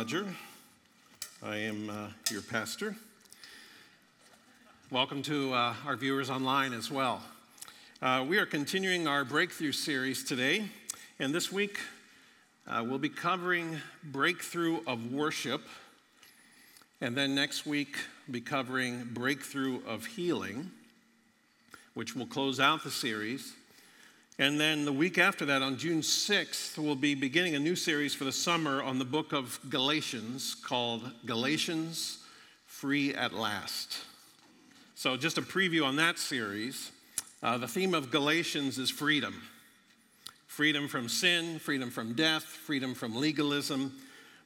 Roger. I am uh, your pastor. Welcome to uh, our viewers online as well. Uh, we are continuing our breakthrough series today, and this week uh, we'll be covering breakthrough of worship, and then next week we'll be covering breakthrough of healing, which will close out the series. And then the week after that, on June 6th, we'll be beginning a new series for the summer on the book of Galatians called Galatians Free at Last. So, just a preview on that series. Uh, the theme of Galatians is freedom freedom from sin, freedom from death, freedom from legalism,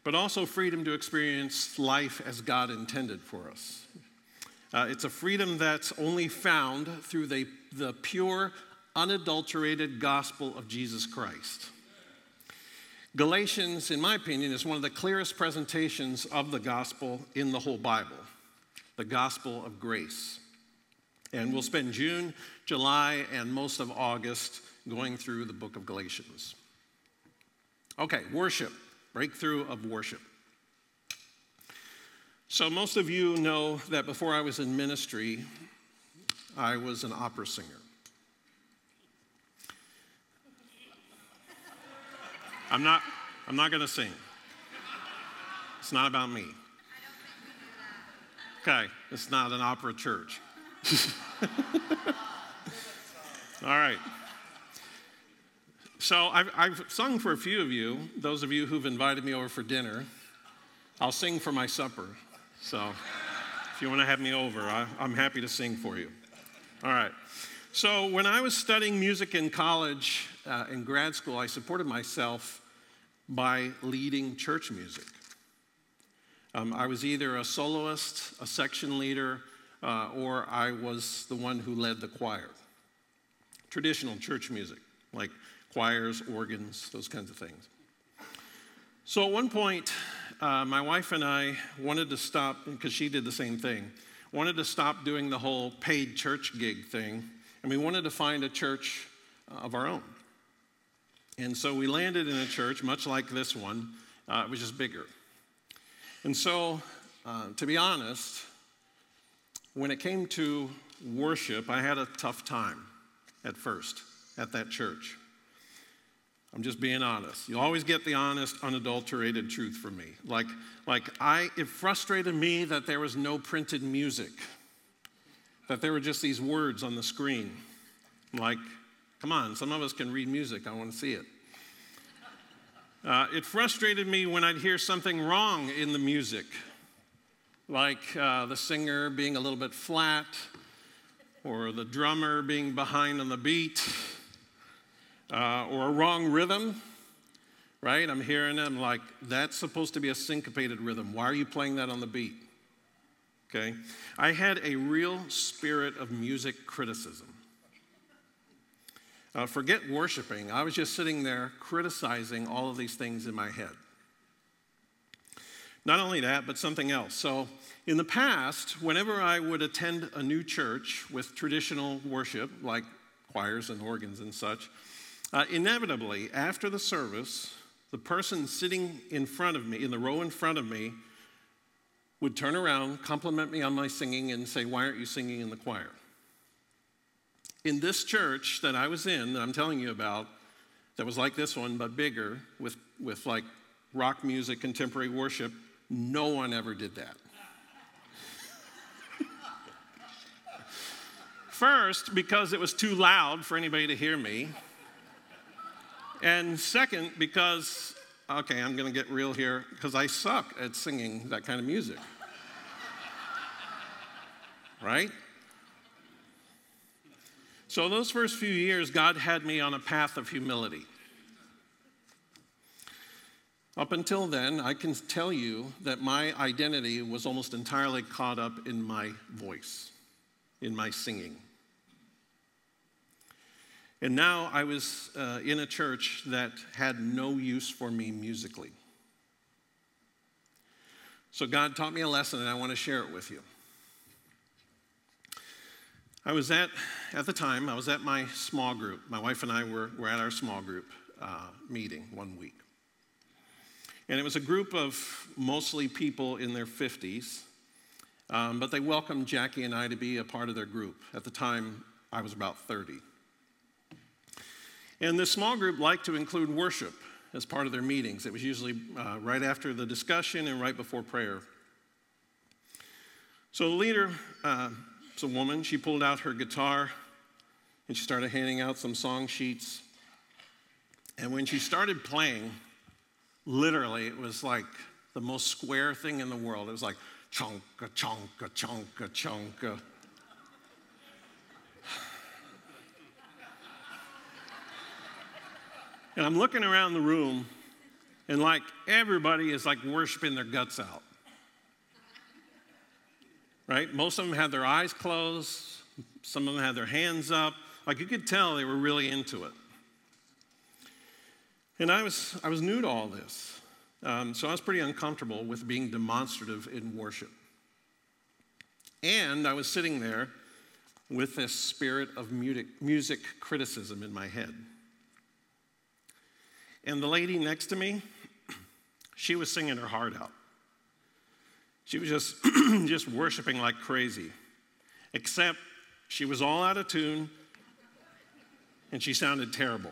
but also freedom to experience life as God intended for us. Uh, it's a freedom that's only found through the, the pure, unadulterated gospel of Jesus Christ. Galatians, in my opinion, is one of the clearest presentations of the gospel in the whole Bible the gospel of grace. And we'll spend June, July, and most of August going through the book of Galatians. Okay, worship, breakthrough of worship. So, most of you know that before I was in ministry, I was an opera singer. I'm not, I'm not going to sing. It's not about me. Okay, it's not an opera church. All right. So I've, I've, sung for a few of you, those of you who've invited me over for dinner. I'll sing for my supper. So if you want to have me over, I, I'm happy to sing for you. All right. So when I was studying music in college, uh, in grad school, I supported myself by leading church music. Um, I was either a soloist, a section leader, uh, or I was the one who led the choir. Traditional church music, like choirs, organs, those kinds of things. So at one point, uh, my wife and I wanted to stop, because she did the same thing, wanted to stop doing the whole paid church gig thing, and we wanted to find a church of our own. And so we landed in a church much like this one, uh, which is bigger. And so, uh, to be honest, when it came to worship, I had a tough time at first at that church. I'm just being honest. You always get the honest, unadulterated truth from me. Like, like I, it frustrated me that there was no printed music, that there were just these words on the screen. Like, Come on, some of us can read music. I want to see it. Uh, it frustrated me when I'd hear something wrong in the music, like uh, the singer being a little bit flat, or the drummer being behind on the beat, uh, or a wrong rhythm, right? I'm hearing them like, that's supposed to be a syncopated rhythm. Why are you playing that on the beat? Okay? I had a real spirit of music criticism. Uh, forget worshiping. I was just sitting there criticizing all of these things in my head. Not only that, but something else. So, in the past, whenever I would attend a new church with traditional worship, like choirs and organs and such, uh, inevitably, after the service, the person sitting in front of me, in the row in front of me, would turn around, compliment me on my singing, and say, Why aren't you singing in the choir? In this church that I was in, that I'm telling you about, that was like this one, but bigger, with, with like rock music, contemporary worship, no one ever did that. First, because it was too loud for anybody to hear me. And second, because, okay, I'm to get real here, because I suck at singing that kind of music. right? So, those first few years, God had me on a path of humility. Up until then, I can tell you that my identity was almost entirely caught up in my voice, in my singing. And now I was uh, in a church that had no use for me musically. So God taught me a lesson, and I want to share it with you. I was at, at the time, I was at my small group. My wife and I were, were at our small group uh, meeting one week. And it was a group of mostly people in their 50s, um, but they welcomed Jackie and I to be a part of their group. At the time, I was about 30. And this small group liked to include worship as part of their meetings. It was usually uh, right after the discussion and right before prayer. So the leader, uh, a woman, she pulled out her guitar and she started handing out some song sheets. And when she started playing, literally, it was like the most square thing in the world. It was like chonka, chonka, chonka, chonka. And I'm looking around the room, and like everybody is like worshiping their guts out. Right? Most of them had their eyes closed, some of them had their hands up. Like you could tell they were really into it. And I was, I was new to all this. Um, so I was pretty uncomfortable with being demonstrative in worship. And I was sitting there with this spirit of music, music criticism in my head. And the lady next to me, she was singing her heart out. She was just, just worshiping like crazy, except she was all out of tune and she sounded terrible.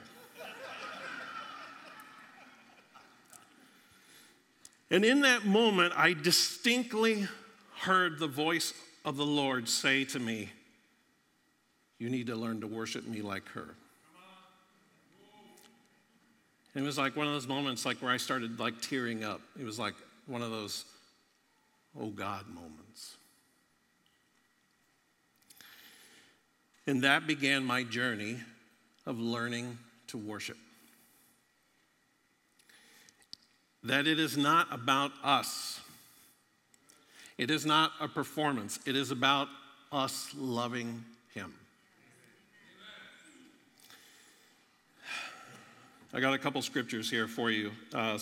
And in that moment, I distinctly heard the voice of the Lord say to me, You need to learn to worship me like her. And it was like one of those moments like where I started like tearing up. It was like one of those oh God moments. And that began my journey of learning to worship. That it is not about us. It is not a performance. It is about us loving Him. I got a couple scriptures here for you. Uh,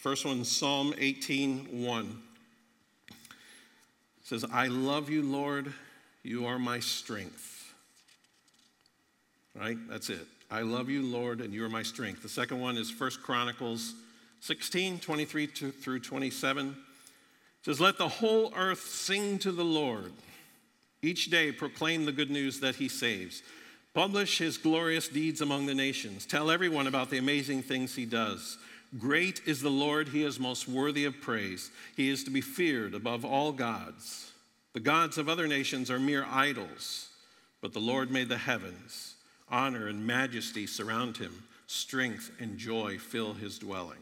first one, Psalm 18 1. Says, I love you, Lord. You are my strength. Right? That's it. I love you, Lord, and you are my strength. The second one is First Chronicles 16 23 through 27. It says, Let the whole earth sing to the Lord. Each day proclaim the good news that he saves. Publish his glorious deeds among the nations. Tell everyone about the amazing things he does. Great is the Lord, he is most worthy of praise. He is to be feared above all gods. The gods of other nations are mere idols, but the Lord made the heavens. Honor and majesty surround him, strength and joy fill his dwelling.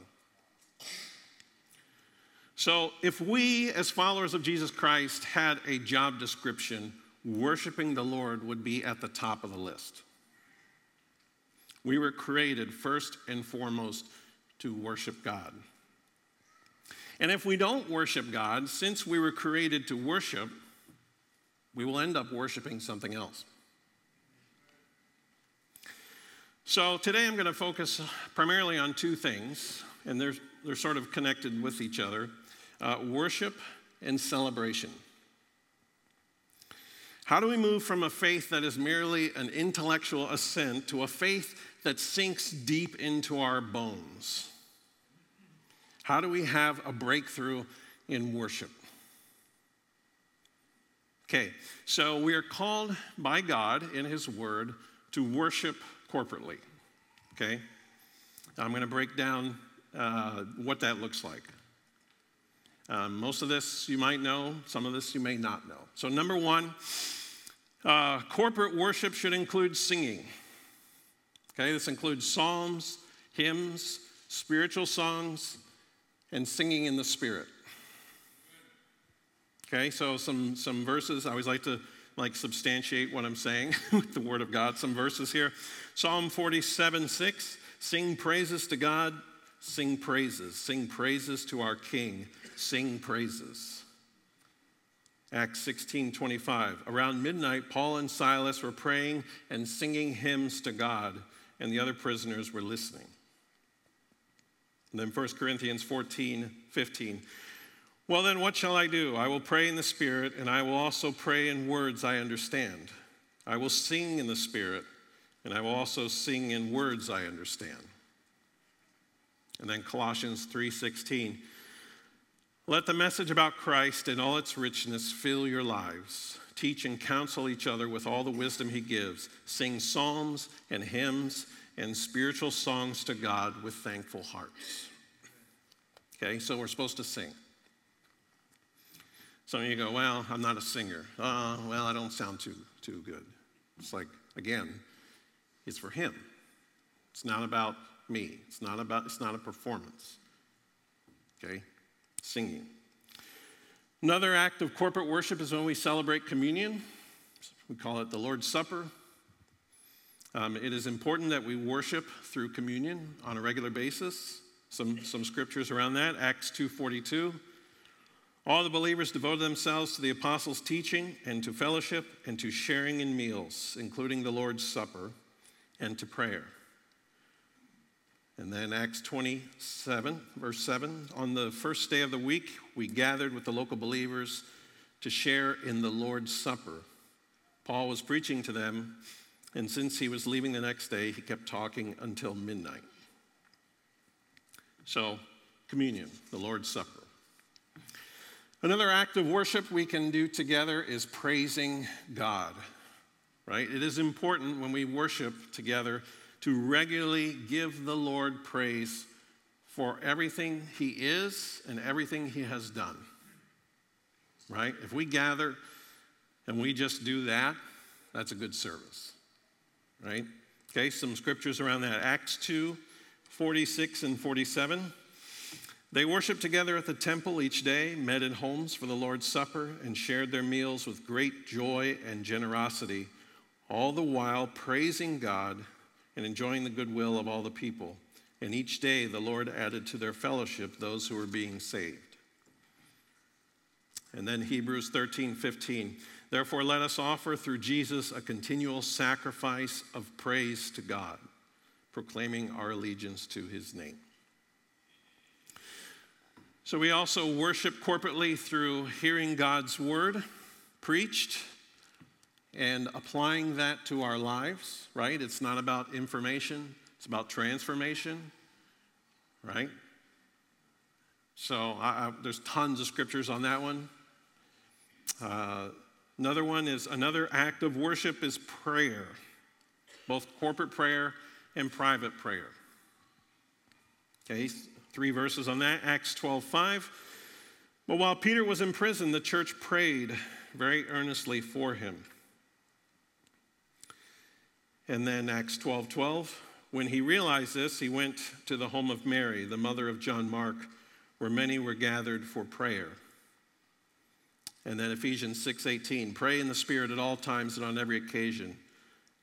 So, if we, as followers of Jesus Christ, had a job description, worshiping the Lord would be at the top of the list. We were created first and foremost to worship God. And if we don't worship God, since we were created to worship, we will end up worshiping something else. So today I'm going to focus primarily on two things, and they're, they're sort of connected with each other uh, worship and celebration. How do we move from a faith that is merely an intellectual assent to a faith that sinks deep into our bones? How do we have a breakthrough in worship? Okay, so we are called by God in His Word to worship corporately. Okay? I'm going to break down uh, what that looks like. Um, most of this you might know, some of this you may not know. So, number one, uh, corporate worship should include singing. Okay, this includes psalms, hymns, spiritual songs, and singing in the Spirit. Okay, so some, some verses. I always like to like substantiate what I'm saying with the Word of God. Some verses here. Psalm 47, 6. Sing praises to God, sing praises. Sing praises to our King, sing praises. Acts 16 25. Around midnight, Paul and Silas were praying and singing hymns to God, and the other prisoners were listening. And then 1 Corinthians 14 15. Well, then, what shall I do? I will pray in the Spirit, and I will also pray in words I understand. I will sing in the Spirit, and I will also sing in words I understand. And then Colossians 3:16. Let the message about Christ and all its richness fill your lives. Teach and counsel each other with all the wisdom he gives. Sing psalms and hymns and spiritual songs to God with thankful hearts. Okay, so we're supposed to sing. Some of you go, Well, I'm not a singer. Uh, well, I don't sound too, too good. It's like, again, it's for him. It's not about me. It's not about, it's not a performance. Okay? singing. Another act of corporate worship is when we celebrate communion. We call it the Lord's Supper. Um, it is important that we worship through communion on a regular basis. Some, some scriptures around that. Acts 2.42. All the believers devoted themselves to the apostles' teaching and to fellowship and to sharing in meals, including the Lord's Supper, and to prayer. And then Acts 27, verse 7 on the first day of the week, we gathered with the local believers to share in the Lord's Supper. Paul was preaching to them, and since he was leaving the next day, he kept talking until midnight. So, communion, the Lord's Supper. Another act of worship we can do together is praising God, right? It is important when we worship together to regularly give the Lord praise for everything He is and everything He has done. Right? If we gather and we just do that, that's a good service. Right? Okay, some scriptures around that. Acts 2 46 and 47. They worshiped together at the temple each day, met in homes for the Lord's Supper, and shared their meals with great joy and generosity, all the while praising God and enjoying the goodwill of all the people. And each day the Lord added to their fellowship those who were being saved. And then Hebrews 13, 15. Therefore, let us offer through Jesus a continual sacrifice of praise to God, proclaiming our allegiance to his name. So, we also worship corporately through hearing God's word preached and applying that to our lives, right? It's not about information, it's about transformation, right? So I, I, there's tons of scriptures on that one. Uh, another one is another act of worship is prayer, both corporate prayer and private prayer. Okay, three verses on that. Acts 12 5. But while Peter was in prison, the church prayed very earnestly for him. And then Acts 12 12. When he realized this, he went to the home of Mary, the mother of John Mark, where many were gathered for prayer. And then Ephesians 6:18, pray in the spirit at all times and on every occasion.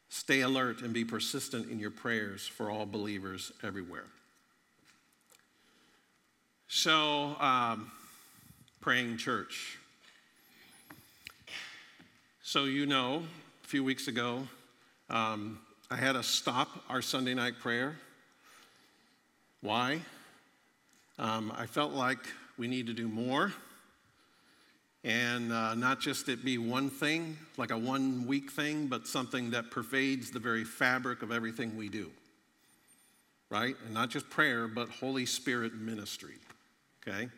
Stay alert and be persistent in your prayers for all believers everywhere. So, um, praying church. So, you know, a few weeks ago, um, I had to stop our Sunday night prayer. Why? Um, I felt like we need to do more and uh, not just it be one thing, like a one week thing, but something that pervades the very fabric of everything we do. Right? And not just prayer, but Holy Spirit ministry. Okay?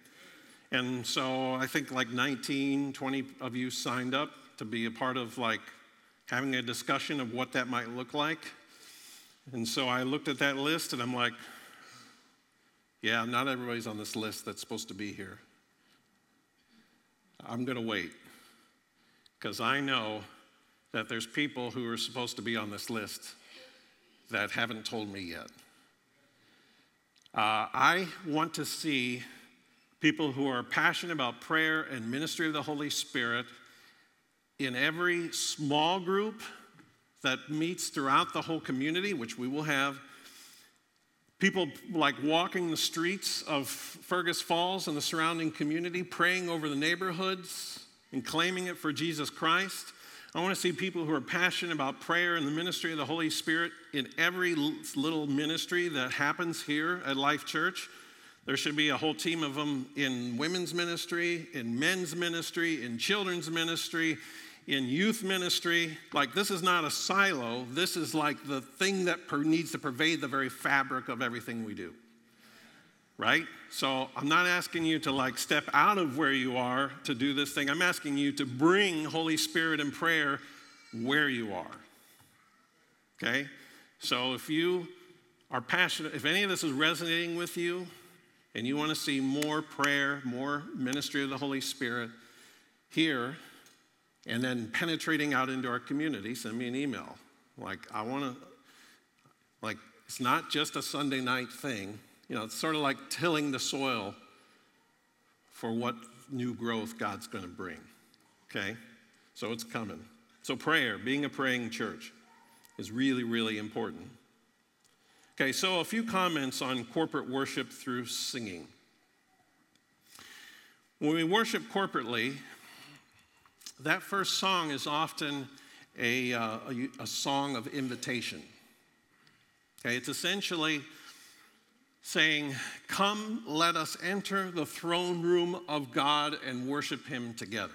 And so I think like 19, 20 of you signed up to be a part of like having a discussion of what that might look like. And so I looked at that list and I'm like, yeah, not everybody's on this list that's supposed to be here. I'm going to wait because I know that there's people who are supposed to be on this list that haven't told me yet. Uh, I want to see people who are passionate about prayer and ministry of the Holy Spirit in every small group that meets throughout the whole community, which we will have. People like walking the streets of Fergus Falls and the surrounding community, praying over the neighborhoods and claiming it for Jesus Christ. I want to see people who are passionate about prayer and the ministry of the Holy Spirit in every little ministry that happens here at Life Church. There should be a whole team of them in women's ministry, in men's ministry, in children's ministry, in youth ministry, like this is not a silo. This is like the thing that per- needs to pervade the very fabric of everything we do. right? So I'm not asking you to like step out of where you are to do this thing. I'm asking you to bring Holy Spirit and prayer where you are. Okay? So if you are passionate, if any of this is resonating with you and you want to see more prayer, more ministry of the Holy Spirit here, and then penetrating out into our community, send me an email. Like, I want to, like, it's not just a Sunday night thing. You know, it's sort of like tilling the soil for what new growth God's going to bring. Okay? So it's coming. So, prayer, being a praying church, is really, really important. Okay, so a few comments on corporate worship through singing. When we worship corporately, that first song is often a, uh, a, a song of invitation. Okay, it's essentially saying, Come, let us enter the throne room of God and worship Him together.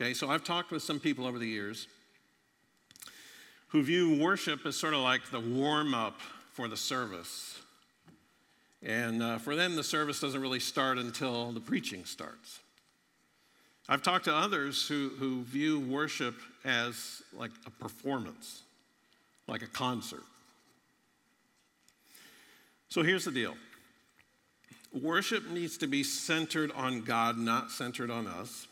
Okay, so I've talked with some people over the years who view worship as sort of like the warm up for the service. And uh, for them, the service doesn't really start until the preaching starts. I've talked to others who, who view worship as like a performance, like a concert. So here's the deal worship needs to be centered on God, not centered on us.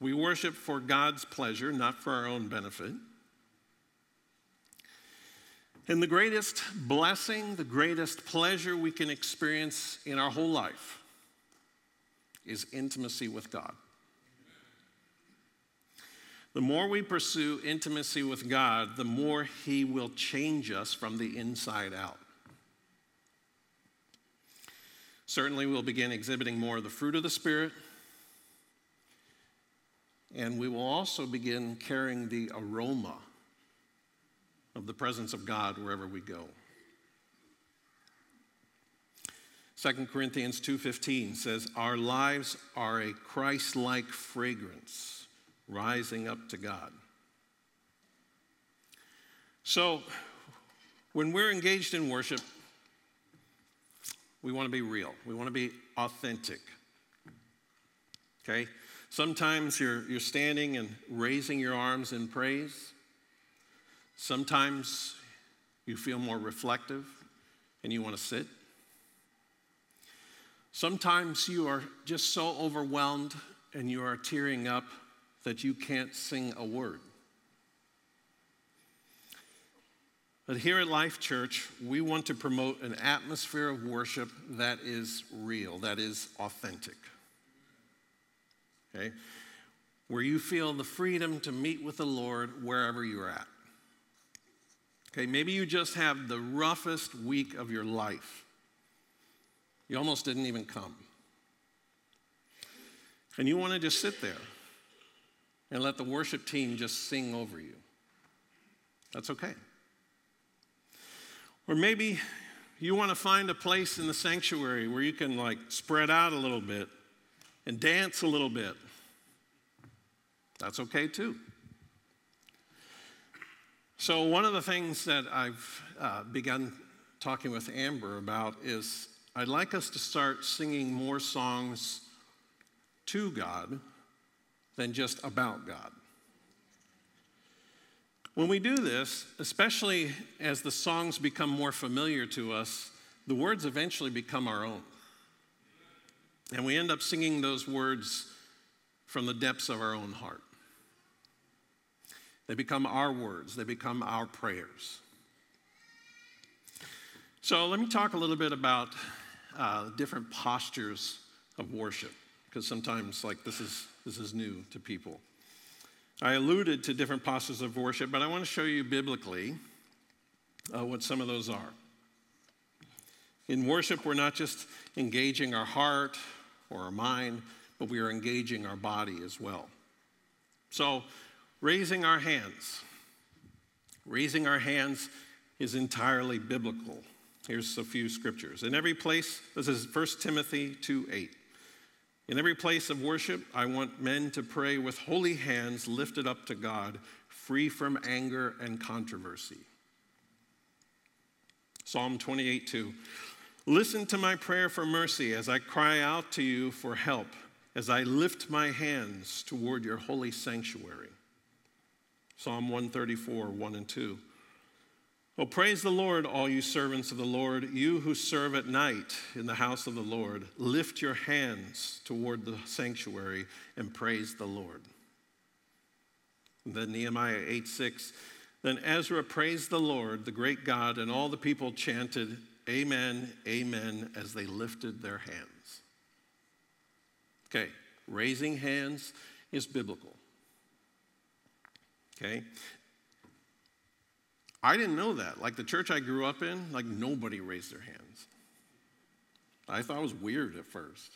We worship for God's pleasure, not for our own benefit. And the greatest blessing, the greatest pleasure we can experience in our whole life is intimacy with God. The more we pursue intimacy with God, the more He will change us from the inside out. Certainly, we'll begin exhibiting more of the fruit of the Spirit, and we will also begin carrying the aroma of the presence of God wherever we go. 2 Corinthians 2:15 says our lives are a Christ-like fragrance rising up to God. So when we're engaged in worship, we want to be real. We want to be authentic. Okay? Sometimes you're, you're standing and raising your arms in praise. Sometimes you feel more reflective and you want to sit. Sometimes you are just so overwhelmed and you are tearing up that you can't sing a word. But here at Life Church, we want to promote an atmosphere of worship that is real, that is authentic. Okay? Where you feel the freedom to meet with the Lord wherever you're at. Okay, maybe you just have the roughest week of your life. You almost didn't even come. And you want to just sit there and let the worship team just sing over you. That's okay. Or maybe you want to find a place in the sanctuary where you can like spread out a little bit and dance a little bit. That's okay too. So, one of the things that I've uh, begun talking with Amber about is I'd like us to start singing more songs to God than just about God. When we do this, especially as the songs become more familiar to us, the words eventually become our own. And we end up singing those words from the depths of our own heart. They become our words, they become our prayers. So let me talk a little bit about uh, different postures of worship, because sometimes, like, this is, this is new to people. I alluded to different postures of worship, but I want to show you biblically uh, what some of those are. In worship, we're not just engaging our heart or our mind, but we are engaging our body as well. So, Raising our hands. Raising our hands is entirely biblical. Here's a few scriptures. In every place, this is 1 Timothy 2 8. In every place of worship, I want men to pray with holy hands lifted up to God, free from anger and controversy. Psalm 28 2. Listen to my prayer for mercy as I cry out to you for help, as I lift my hands toward your holy sanctuary. Psalm 134, 1 and 2. Oh, praise the Lord, all you servants of the Lord, you who serve at night in the house of the Lord. Lift your hands toward the sanctuary and praise the Lord. And then Nehemiah 8, 6. Then Ezra praised the Lord, the great God, and all the people chanted, Amen, Amen, as they lifted their hands. Okay, raising hands is biblical. Okay? I didn't know that. Like the church I grew up in, like nobody raised their hands. I thought it was weird at first,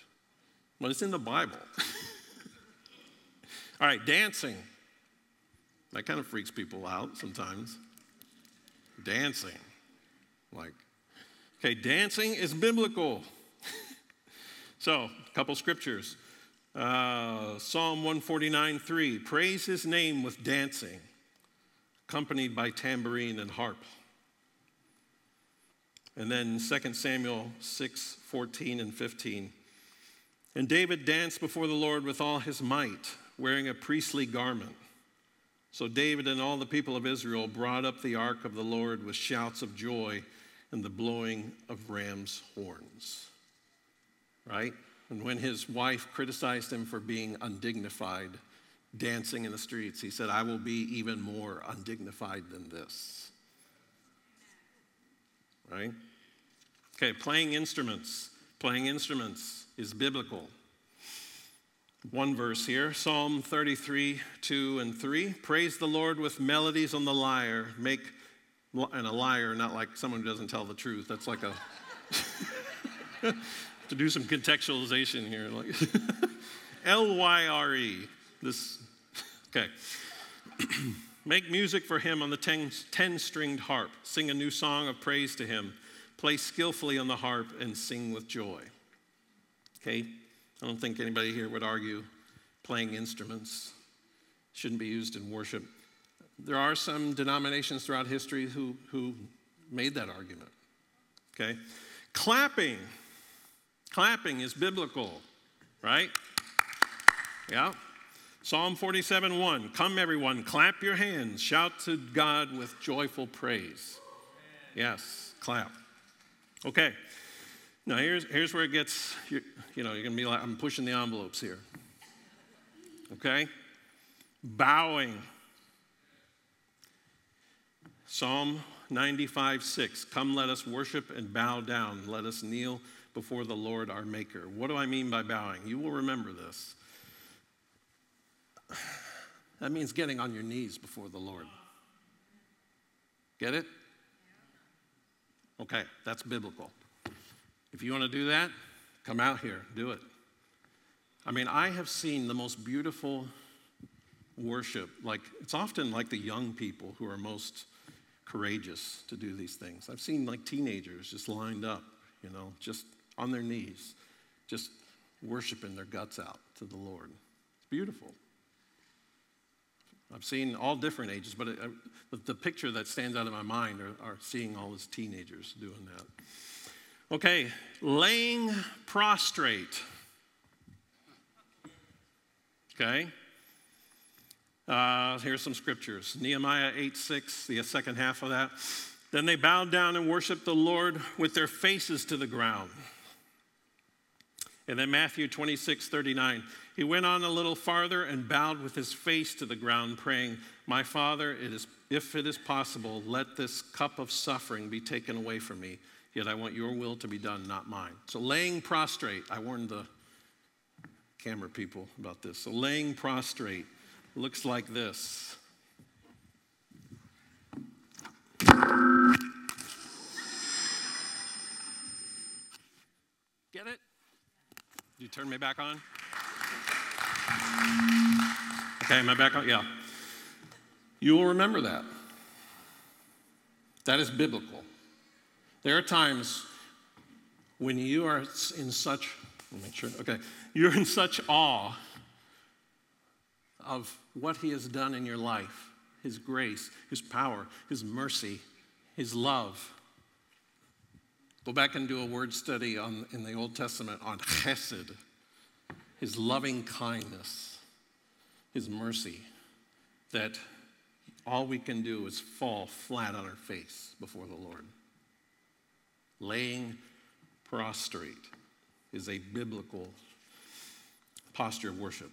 but it's in the Bible. All right, dancing. That kind of freaks people out sometimes. Dancing. Like, Okay, dancing is biblical. so, a couple scriptures. Uh, Psalm 149 3 Praise his name with dancing, accompanied by tambourine and harp. And then 2 Samuel 6 14 and 15. And David danced before the Lord with all his might, wearing a priestly garment. So David and all the people of Israel brought up the ark of the Lord with shouts of joy and the blowing of ram's horns. Right? And when his wife criticized him for being undignified, dancing in the streets, he said, I will be even more undignified than this. Right? Okay, playing instruments. Playing instruments is biblical. One verse here Psalm 33, 2 and 3. Praise the Lord with melodies on the lyre. Make and a liar, not like someone who doesn't tell the truth. That's like a to do some contextualization here. Like L Y R E. This okay. Make music for him on the ten, ten stringed harp. Sing a new song of praise to him. Play skillfully on the harp and sing with joy. Okay? I don't think anybody here would argue playing instruments shouldn't be used in worship. There are some denominations throughout history who, who made that argument. Okay? Clapping. Clapping is biblical, right? Yeah. Psalm 47 1. Come, everyone, clap your hands, shout to God with joyful praise. Yes, clap. Okay. Now, here's, here's where it gets, you, know, you're going to be like, I'm pushing the envelopes here. Okay? Bowing. Psalm 95 6. Come, let us worship and bow down. Let us kneel before the Lord our Maker. What do I mean by bowing? You will remember this. That means getting on your knees before the Lord. Get it? Okay, that's biblical. If you want to do that, come out here, do it. I mean, I have seen the most beautiful worship. Like, it's often like the young people who are most courageous to do these things. I've seen like teenagers just lined up, you know, just on their knees, just worshiping their guts out to the Lord. It's beautiful. I've seen all different ages, but I, the picture that stands out in my mind are, are seeing all these teenagers doing that. Okay, laying prostrate. Okay, uh, here's some scriptures Nehemiah 8 6, the second half of that. Then they bowed down and worshiped the Lord with their faces to the ground. And then Matthew 26 39. He went on a little farther and bowed with his face to the ground, praying, My Father, it is, if it is possible, let this cup of suffering be taken away from me. Yet I want your will to be done, not mine. So laying prostrate, I warned the camera people about this. So laying prostrate looks like this. Get it? You turn me back on? Okay, am I back on? Yeah. You will remember that. That is biblical. There are times when you are in such, make sure, okay, you're in such awe of what He has done in your life His grace, His power, His mercy, His love. Go back and do a word study on, in the Old Testament on chesed, his loving kindness, his mercy, that all we can do is fall flat on our face before the Lord. Laying prostrate is a biblical posture of worship.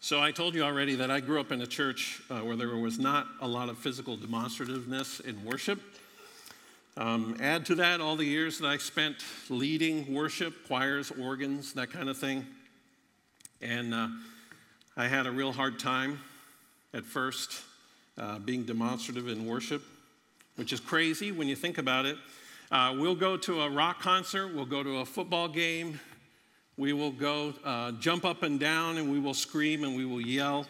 So, I told you already that I grew up in a church uh, where there was not a lot of physical demonstrativeness in worship. Um, add to that all the years that I spent leading worship, choirs, organs, that kind of thing. And uh, I had a real hard time at first uh, being demonstrative in worship, which is crazy when you think about it. Uh, we'll go to a rock concert, we'll go to a football game, we will go uh, jump up and down, and we will scream and we will yell.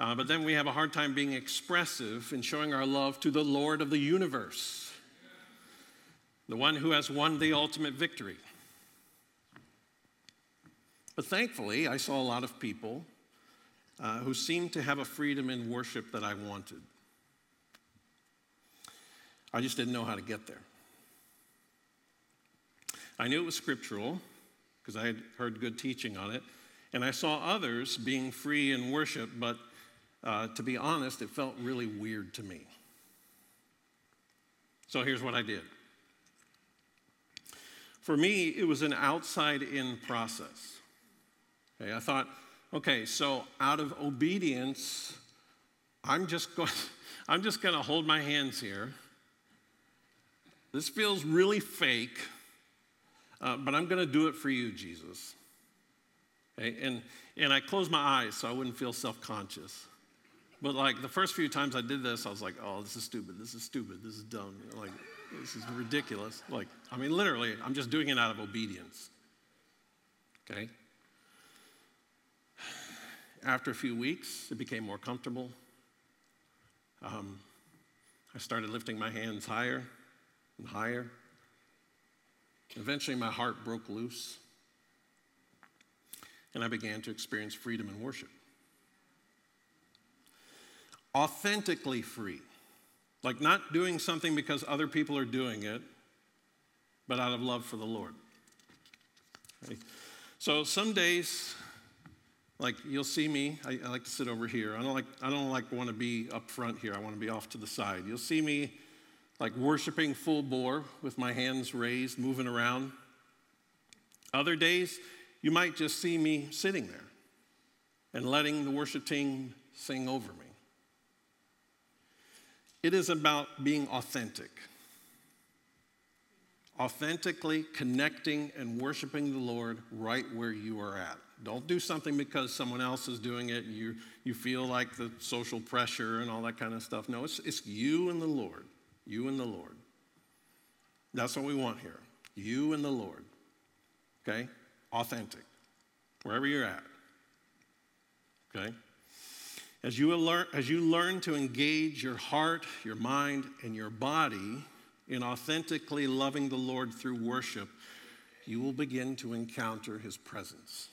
Uh, but then we have a hard time being expressive in showing our love to the Lord of the universe, the one who has won the ultimate victory. But thankfully, I saw a lot of people uh, who seemed to have a freedom in worship that I wanted. I just didn't know how to get there. I knew it was scriptural because I had heard good teaching on it, and I saw others being free in worship, but uh, to be honest, it felt really weird to me. So here's what I did. For me, it was an outside in process. Okay, I thought, okay, so out of obedience, I'm just going, I'm just going to hold my hands here. This feels really fake, uh, but I'm going to do it for you, Jesus. Okay, and and I closed my eyes so I wouldn't feel self-conscious. But like the first few times I did this, I was like, oh, this is stupid. This is stupid. This is dumb. Like, this is ridiculous. Like, I mean, literally, I'm just doing it out of obedience. Okay? After a few weeks, it became more comfortable. Um, I started lifting my hands higher and higher. Eventually, my heart broke loose, and I began to experience freedom in worship authentically free. Like not doing something because other people are doing it, but out of love for the Lord. So some days, like you'll see me, I, I, like to sit over here. I don't like I don't like want to be up front here. I want to be off to the side. You'll see me like worshiping full bore with my hands raised, moving around. Other days, you might just see me sitting there and letting the worship team sing over me. It is about being authentic. Authentically connecting and worshiping the Lord right where you are at. Don't do something because someone else is doing it and you, you feel like the social pressure and all that kind of stuff. No, it's, it's you and the Lord. You and the Lord. That's what we want here. You and the Lord. Okay? Authentic. Wherever you're at. Okay? As you, learn, as you learn to engage your heart, your mind, and your body in authentically loving the Lord through worship, you will begin to encounter his presence.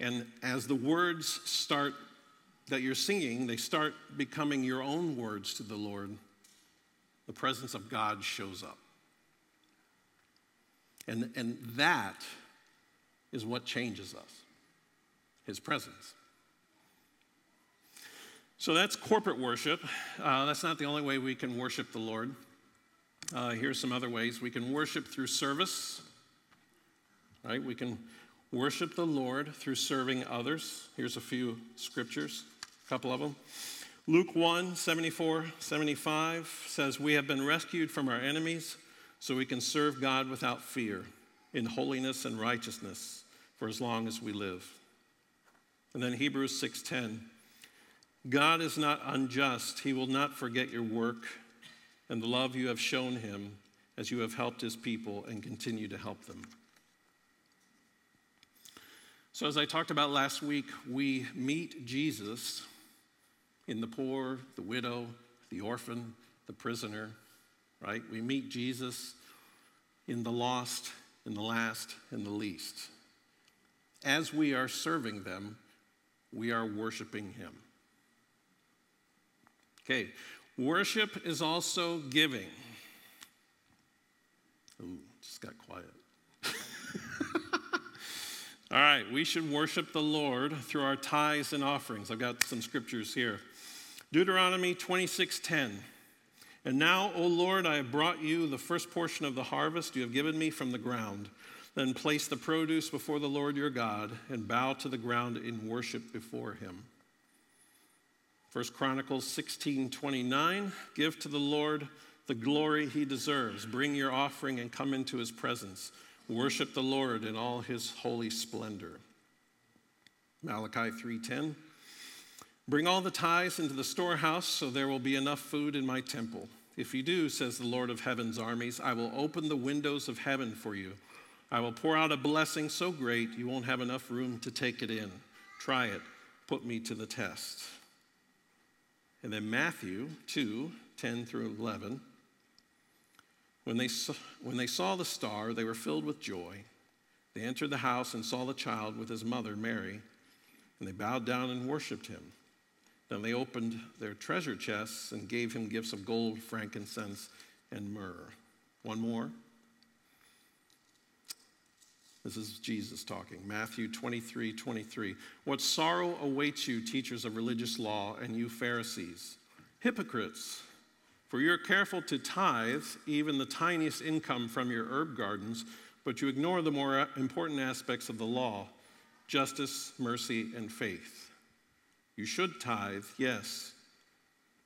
And as the words start that you're singing, they start becoming your own words to the Lord, the presence of God shows up. And, and that is what changes us his presence. So that's corporate worship. Uh, that's not the only way we can worship the Lord. Uh, here's some other ways we can worship through service. Right? We can worship the Lord through serving others. Here's a few scriptures, a couple of them. Luke 1 74, 75 says, We have been rescued from our enemies so we can serve God without fear in holiness and righteousness for as long as we live. And then Hebrews 6:10 God is not unjust. He will not forget your work and the love you have shown him as you have helped his people and continue to help them. So, as I talked about last week, we meet Jesus in the poor, the widow, the orphan, the prisoner, right? We meet Jesus in the lost, in the last, in the least. As we are serving them, we are worshiping Him. Okay, Worship is also giving. Ooh, just got quiet. All right, we should worship the Lord through our tithes and offerings. I've got some scriptures here. Deuteronomy 26:10. And now, O Lord, I have brought you the first portion of the harvest you have given me from the ground. Then place the produce before the Lord your God and bow to the ground in worship before him. 1 Chronicles 16:29 Give to the Lord the glory he deserves. Bring your offering and come into his presence. Worship the Lord in all his holy splendor. Malachi 3:10 Bring all the tithes into the storehouse so there will be enough food in my temple. If you do, says the Lord of heaven's armies, I will open the windows of heaven for you. I will pour out a blessing so great you won't have enough room to take it in. Try it. Put me to the test. And then Matthew 2 10 through 11. When they, saw, when they saw the star, they were filled with joy. They entered the house and saw the child with his mother, Mary, and they bowed down and worshiped him. Then they opened their treasure chests and gave him gifts of gold, frankincense, and myrrh. One more. This is Jesus talking. Matthew 23 23. What sorrow awaits you, teachers of religious law, and you Pharisees, hypocrites! For you're careful to tithe even the tiniest income from your herb gardens, but you ignore the more important aspects of the law justice, mercy, and faith. You should tithe, yes,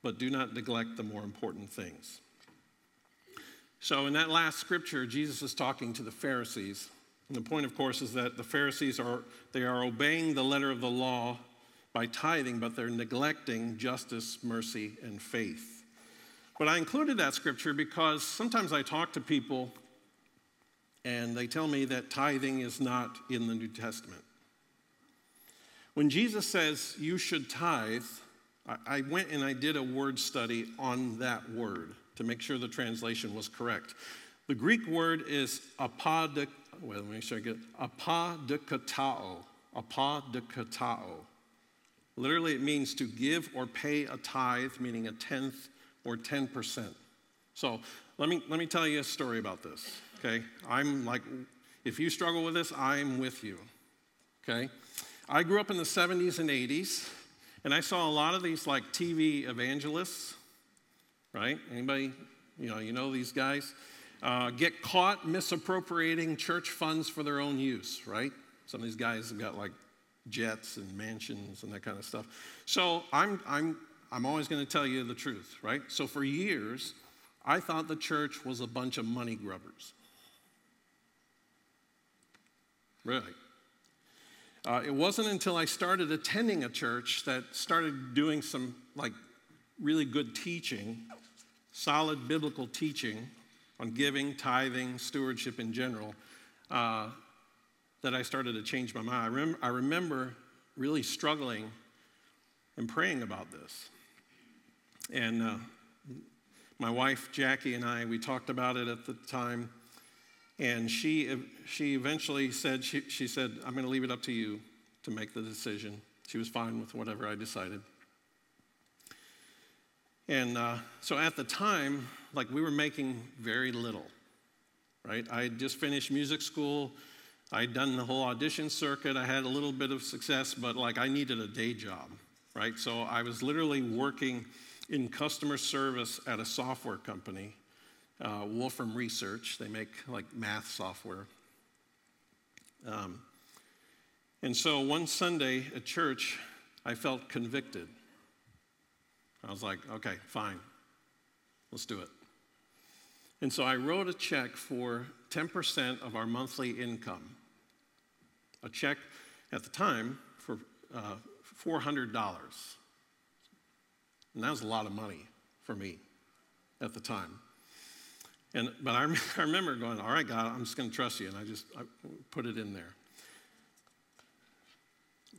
but do not neglect the more important things. So, in that last scripture, Jesus is talking to the Pharisees and the point, of course, is that the Pharisees are they are obeying the letter of the law by tithing, but they're neglecting justice, mercy, and faith. But I included that scripture because sometimes I talk to people and they tell me that tithing is not in the New Testament. When Jesus says you should tithe, I went and I did a word study on that word to make sure the translation was correct. The Greek word is apodik well, let me show you. de katao. Literally, it means to give or pay a tithe, meaning a tenth or 10%. So let me, let me tell you a story about this, okay? I'm like, if you struggle with this, I'm with you, okay? I grew up in the 70s and 80s, and I saw a lot of these like TV evangelists, right? Anybody, you know, you know these guys? Uh, get caught misappropriating church funds for their own use, right? Some of these guys have got like jets and mansions and that kind of stuff. So I'm, I'm, I'm always going to tell you the truth, right? So for years, I thought the church was a bunch of money grubbers. Really. Uh, it wasn't until I started attending a church that started doing some like really good teaching, solid biblical teaching on giving, tithing, stewardship in general, uh, that I started to change my mind. I, rem- I remember really struggling and praying about this. And uh, my wife, Jackie, and I, we talked about it at the time. And she, she eventually said, she, she said, I'm going to leave it up to you to make the decision. She was fine with whatever I decided. And uh, so at the time, like we were making very little, right? I had just finished music school. I'd done the whole audition circuit. I had a little bit of success, but like I needed a day job, right? So I was literally working in customer service at a software company, uh, Wolfram Research. They make like math software. Um, and so one Sunday at church, I felt convicted. I was like, okay, fine, let's do it. And so I wrote a check for 10% of our monthly income. A check at the time for uh, $400. And that was a lot of money for me at the time. And, but I, I remember going, all right, God, I'm just going to trust you. And I just I put it in there.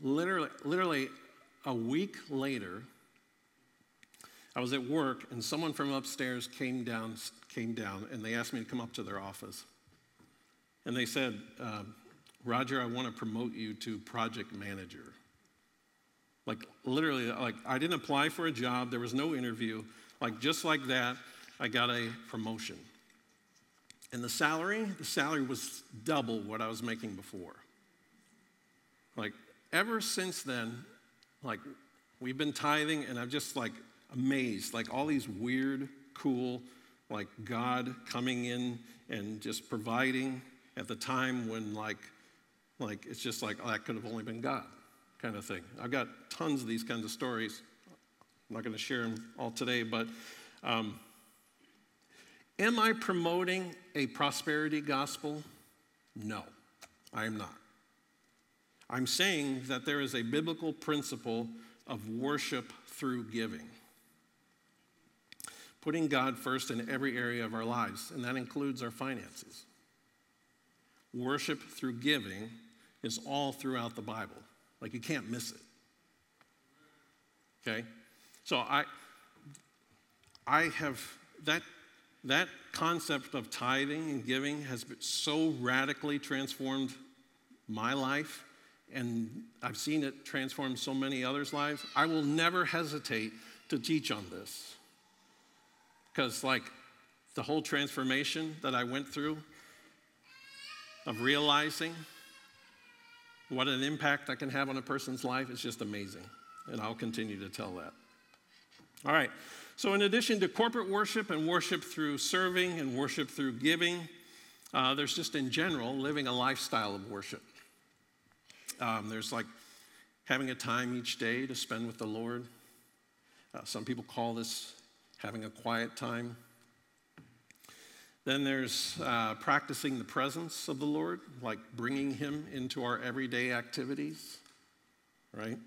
Literally, literally a week later, I was at work and someone from upstairs came down, came down and they asked me to come up to their office. And they said, uh, Roger, I want to promote you to project manager. Like literally, like I didn't apply for a job, there was no interview. Like, just like that, I got a promotion. And the salary, the salary was double what I was making before. Like, ever since then, like, we've been tithing, and I'm just like amazed. Like, all these weird, cool, like, God coming in and just providing at the time when, like, like it's just like, oh, that could have only been God kind of thing. I've got tons of these kinds of stories. I'm not going to share them all today, but um, am I promoting a prosperity gospel? No, I am not. I'm saying that there is a biblical principle of worship through giving. Putting God first in every area of our lives, and that includes our finances. Worship through giving is all throughout the Bible. Like you can't miss it. Okay? So I I have that that concept of tithing and giving has so radically transformed my life and I've seen it transform so many others' lives. I will never hesitate to teach on this. Because, like, the whole transformation that I went through of realizing what an impact I can have on a person's life is just amazing. And I'll continue to tell that. All right. So, in addition to corporate worship and worship through serving and worship through giving, uh, there's just in general living a lifestyle of worship. Um, there's like having a time each day to spend with the Lord. Uh, some people call this having a quiet time. Then there's uh, practicing the presence of the Lord, like bringing Him into our everyday activities, right?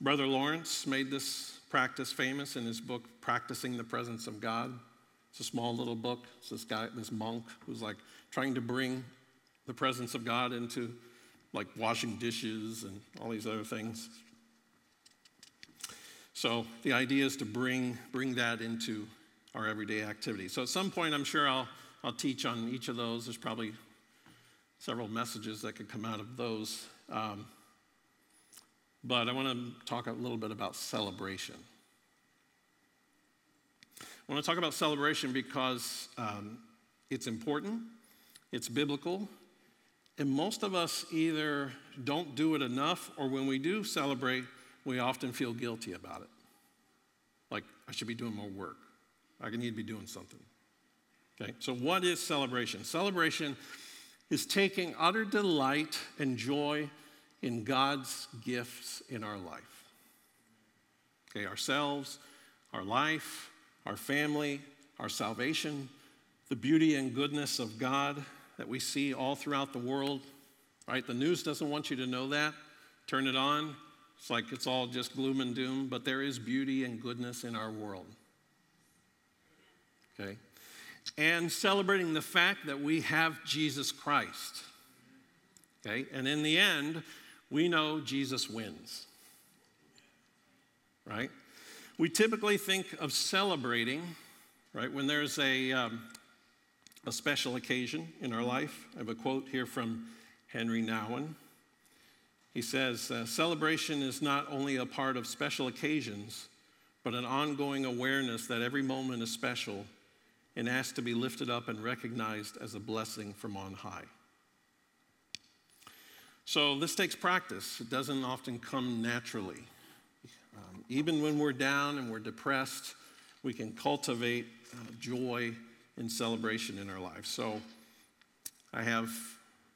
Brother Lawrence made this practice famous in his book, Practicing the Presence of God. It's a small little book. It's this guy, this monk, who's like trying to bring the presence of God into like washing dishes and all these other things. So the idea is to bring, bring that into our everyday activity. So at some point, I'm sure I'll I'll teach on each of those. There's probably several messages that could come out of those. Um, but I want to talk a little bit about celebration. I want to talk about celebration because um, it's important, it's biblical, and most of us either don't do it enough or when we do celebrate, we often feel guilty about it. Like, I should be doing more work. I need to be doing something. Okay, so what is celebration? Celebration is taking utter delight and joy in God's gifts in our life. Okay, ourselves, our life, our family, our salvation, the beauty and goodness of God that we see all throughout the world. Right? The news doesn't want you to know that. Turn it on. It's like it's all just gloom and doom, but there is beauty and goodness in our world. Okay? and celebrating the fact that we have Jesus Christ. Okay? And in the end, we know Jesus wins. Right? We typically think of celebrating, right, when there's a, um, a special occasion in our life. I have a quote here from Henri Nouwen. He says, uh, Celebration is not only a part of special occasions, but an ongoing awareness that every moment is special and asked to be lifted up and recognized as a blessing from on high. So, this takes practice. It doesn't often come naturally. Um, even when we're down and we're depressed, we can cultivate uh, joy and celebration in our lives. So, I have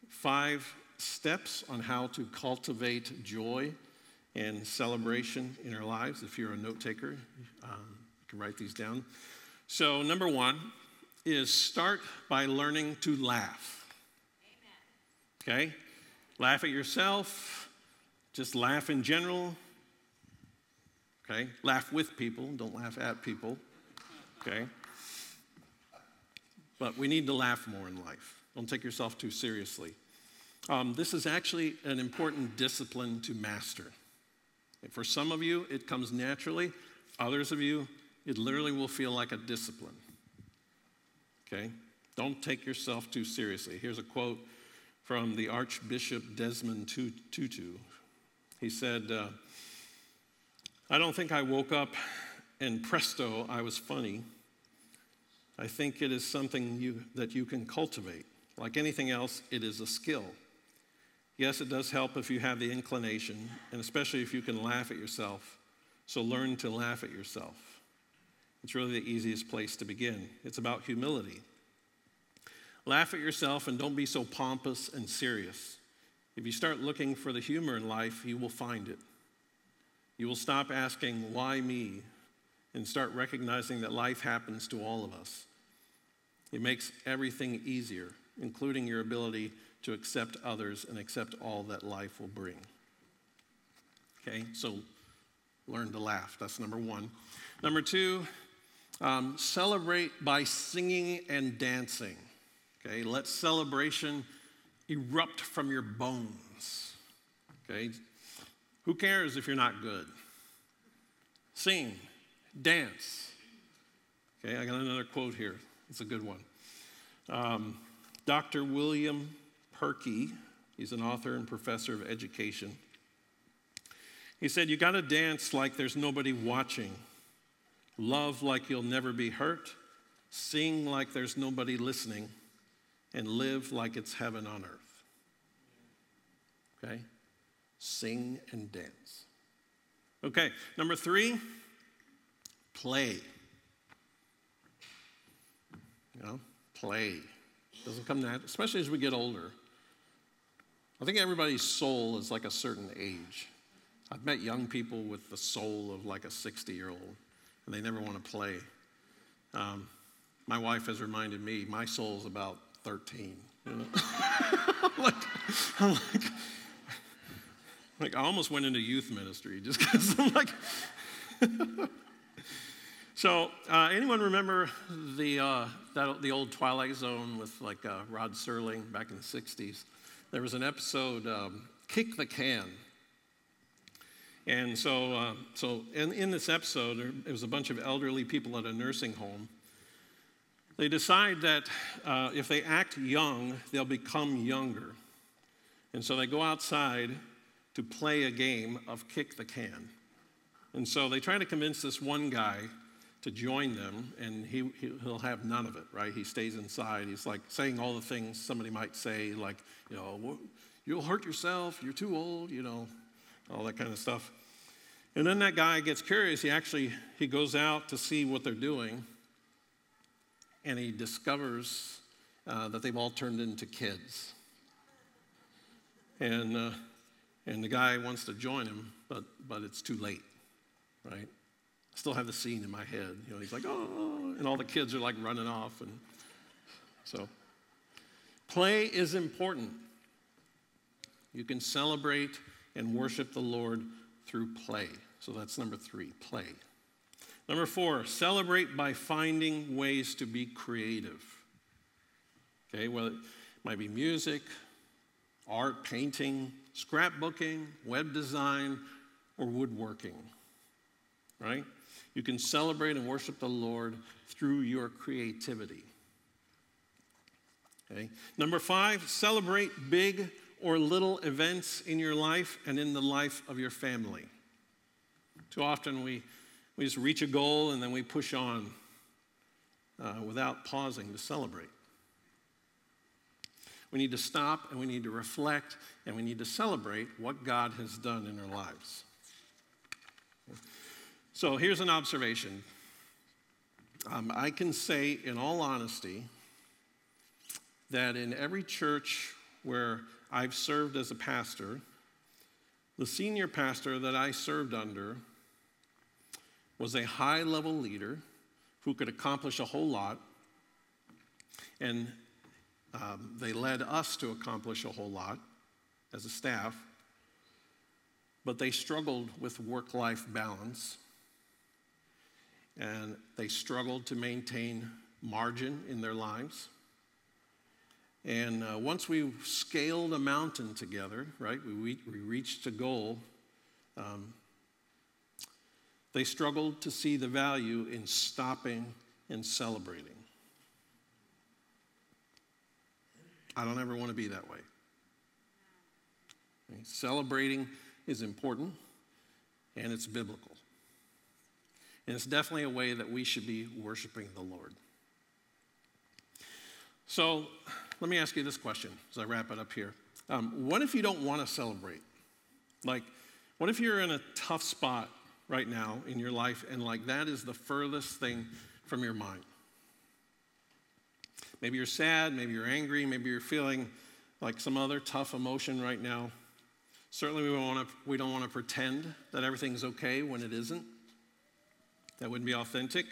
five steps on how to cultivate joy and celebration in our lives. If you're a note taker, um, you can write these down. So, number one is start by learning to laugh. Amen. Okay? Laugh at yourself, just laugh in general. Okay? Laugh with people, don't laugh at people. Okay? But we need to laugh more in life. Don't take yourself too seriously. Um, this is actually an important discipline to master. For some of you, it comes naturally. Others of you, it literally will feel like a discipline. Okay? Don't take yourself too seriously. Here's a quote from the Archbishop Desmond Tutu. He said, uh, I don't think I woke up and presto, I was funny. I think it is something you, that you can cultivate. Like anything else, it is a skill. Yes, it does help if you have the inclination, and especially if you can laugh at yourself. So learn to laugh at yourself. It's really the easiest place to begin. It's about humility. Laugh at yourself and don't be so pompous and serious. If you start looking for the humor in life, you will find it. You will stop asking, why me? And start recognizing that life happens to all of us. It makes everything easier, including your ability to accept others and accept all that life will bring. Okay, so learn to laugh. That's number one. Number two, um, celebrate by singing and dancing. Okay, let celebration erupt from your bones. Okay, who cares if you're not good? Sing, dance. Okay, I got another quote here. It's a good one. Um, Dr. William Purkey, he's an author and professor of education. He said, You got to dance like there's nobody watching, love like you'll never be hurt, sing like there's nobody listening, and live like it's heaven on earth. Okay? Sing and dance. Okay, number three, play. You know, play. Doesn't come that, especially as we get older. I think everybody's soul is like a certain age. I've met young people with the soul of like a 60 year old, and they never want to play. Um, my wife has reminded me my soul's about 13. You know? like, I'm like, like, I almost went into youth ministry just because I'm like. so, uh, anyone remember the, uh, that, the old Twilight Zone with like uh, Rod Serling back in the 60s? There was an episode, um, Kick the Can. And so, uh, so in, in this episode, there, was a bunch of elderly people at a nursing home. They decide that uh, if they act young, they'll become younger. And so they go outside to play a game of kick the can. And so they try to convince this one guy to join them, and he, he'll have none of it, right? He stays inside. He's like saying all the things somebody might say, like, you know, you'll hurt yourself, you're too old, you know, all that kind of stuff. And then that guy gets curious. He actually he goes out to see what they're doing, and he discovers uh, that they've all turned into kids. And uh, and the guy wants to join him, but but it's too late, right? I still have the scene in my head. You know, he's like, oh, and all the kids are like running off, and so play is important. You can celebrate and worship the Lord through play. So that's number three play. Number four, celebrate by finding ways to be creative. Okay, well, it might be music, art, painting, scrapbooking, web design, or woodworking. Right? You can celebrate and worship the Lord through your creativity. Okay? Number five, celebrate big or little events in your life and in the life of your family. Too often we, we just reach a goal and then we push on uh, without pausing to celebrate. We need to stop and we need to reflect and we need to celebrate what God has done in our lives. So here's an observation. Um, I can say, in all honesty, that in every church where I've served as a pastor, the senior pastor that I served under was a high level leader who could accomplish a whole lot, and um, they led us to accomplish a whole lot as a staff, but they struggled with work life balance, and they struggled to maintain margin in their lives. And uh, once we scaled a mountain together, right, we, we reached a goal, um, they struggled to see the value in stopping and celebrating. I don't ever want to be that way. Celebrating is important and it's biblical. And it's definitely a way that we should be worshiping the Lord. So let me ask you this question as I wrap it up here. Um, what if you don't want to celebrate? Like, what if you're in a tough spot right now in your life and like that is the furthest thing from your mind? Maybe you're sad, maybe you're angry, maybe you're feeling like some other tough emotion right now. Certainly, we we don't want to pretend that everything's okay when it isn't. That wouldn't be authentic.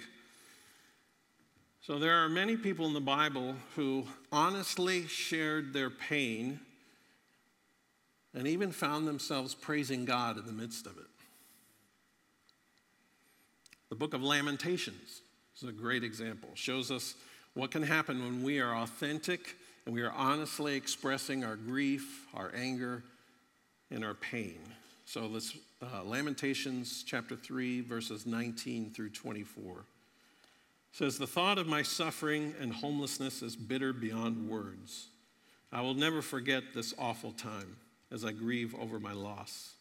So, there are many people in the Bible who honestly shared their pain and even found themselves praising God in the midst of it. The book of Lamentations is a great example. Shows us what can happen when we are authentic and we are honestly expressing our grief, our anger, and our pain. So let's uh, Lamentations chapter 3 verses 19 through 24 says the thought of my suffering and homelessness is bitter beyond words. I will never forget this awful time as I grieve over my loss.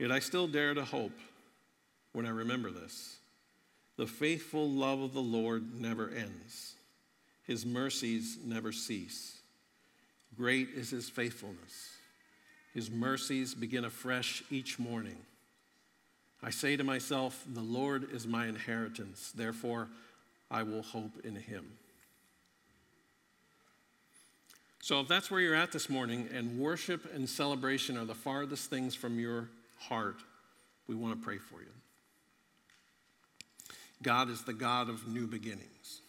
Yet I still dare to hope when I remember this. The faithful love of the Lord never ends. His mercies never cease. Great is his faithfulness. His mercies begin afresh each morning. I say to myself, The Lord is my inheritance, therefore I will hope in him. So, if that's where you're at this morning, and worship and celebration are the farthest things from your heart, we want to pray for you. God is the God of new beginnings.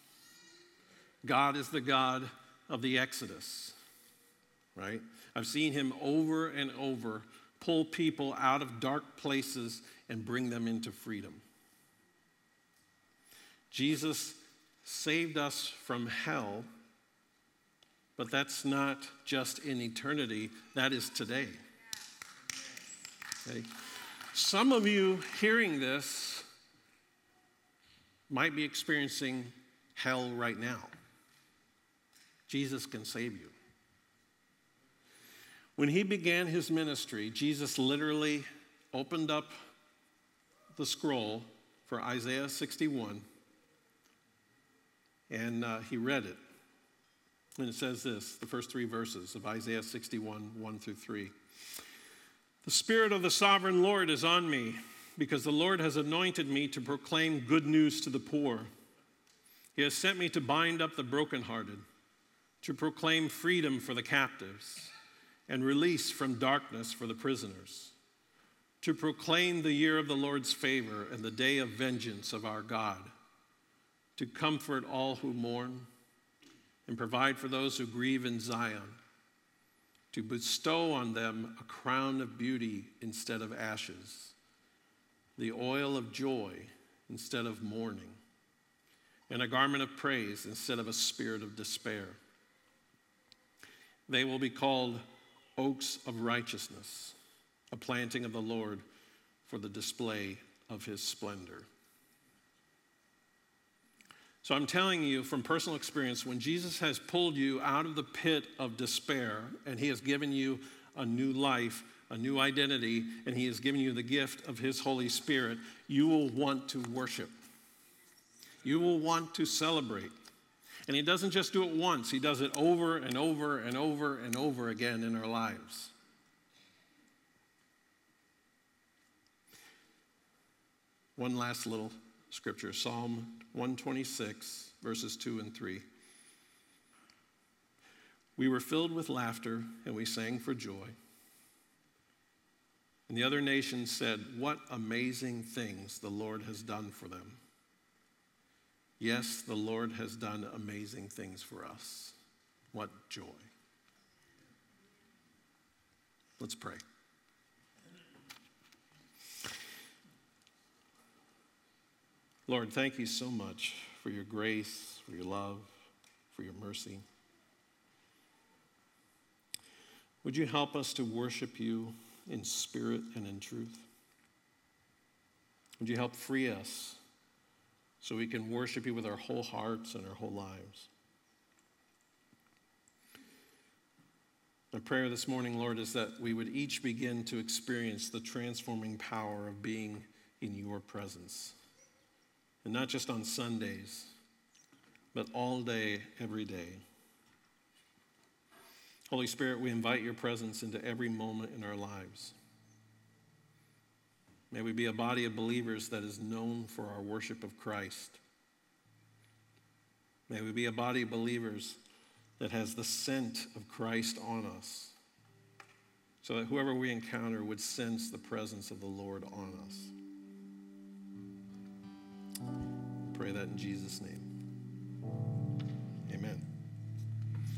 God is the God of the Exodus, right? I've seen him over and over pull people out of dark places and bring them into freedom. Jesus saved us from hell, but that's not just in eternity, that is today. Okay? Some of you hearing this might be experiencing hell right now. Jesus can save you. When he began his ministry, Jesus literally opened up the scroll for Isaiah 61 and uh, he read it. And it says this the first three verses of Isaiah 61 1 through 3. The Spirit of the sovereign Lord is on me because the Lord has anointed me to proclaim good news to the poor. He has sent me to bind up the brokenhearted, to proclaim freedom for the captives and release from darkness for the prisoners, to proclaim the year of the Lord's favor and the day of vengeance of our God, to comfort all who mourn and provide for those who grieve in Zion, to bestow on them a crown of beauty instead of ashes, the oil of joy instead of mourning, and a garment of praise instead of a spirit of despair. They will be called oaks of righteousness, a planting of the Lord for the display of his splendor. So I'm telling you from personal experience, when Jesus has pulled you out of the pit of despair and he has given you a new life, a new identity, and he has given you the gift of his Holy Spirit, you will want to worship. You will want to celebrate. And he doesn't just do it once, he does it over and over and over and over again in our lives. One last little scripture Psalm 126, verses 2 and 3. We were filled with laughter and we sang for joy. And the other nations said, What amazing things the Lord has done for them. Yes, the Lord has done amazing things for us. What joy. Let's pray. Lord, thank you so much for your grace, for your love, for your mercy. Would you help us to worship you in spirit and in truth? Would you help free us so we can worship you with our whole hearts and our whole lives. My prayer this morning, Lord, is that we would each begin to experience the transforming power of being in your presence. And not just on Sundays, but all day, every day. Holy Spirit, we invite your presence into every moment in our lives. May we be a body of believers that is known for our worship of Christ. May we be a body of believers that has the scent of Christ on us, so that whoever we encounter would sense the presence of the Lord on us. Pray that in Jesus' name.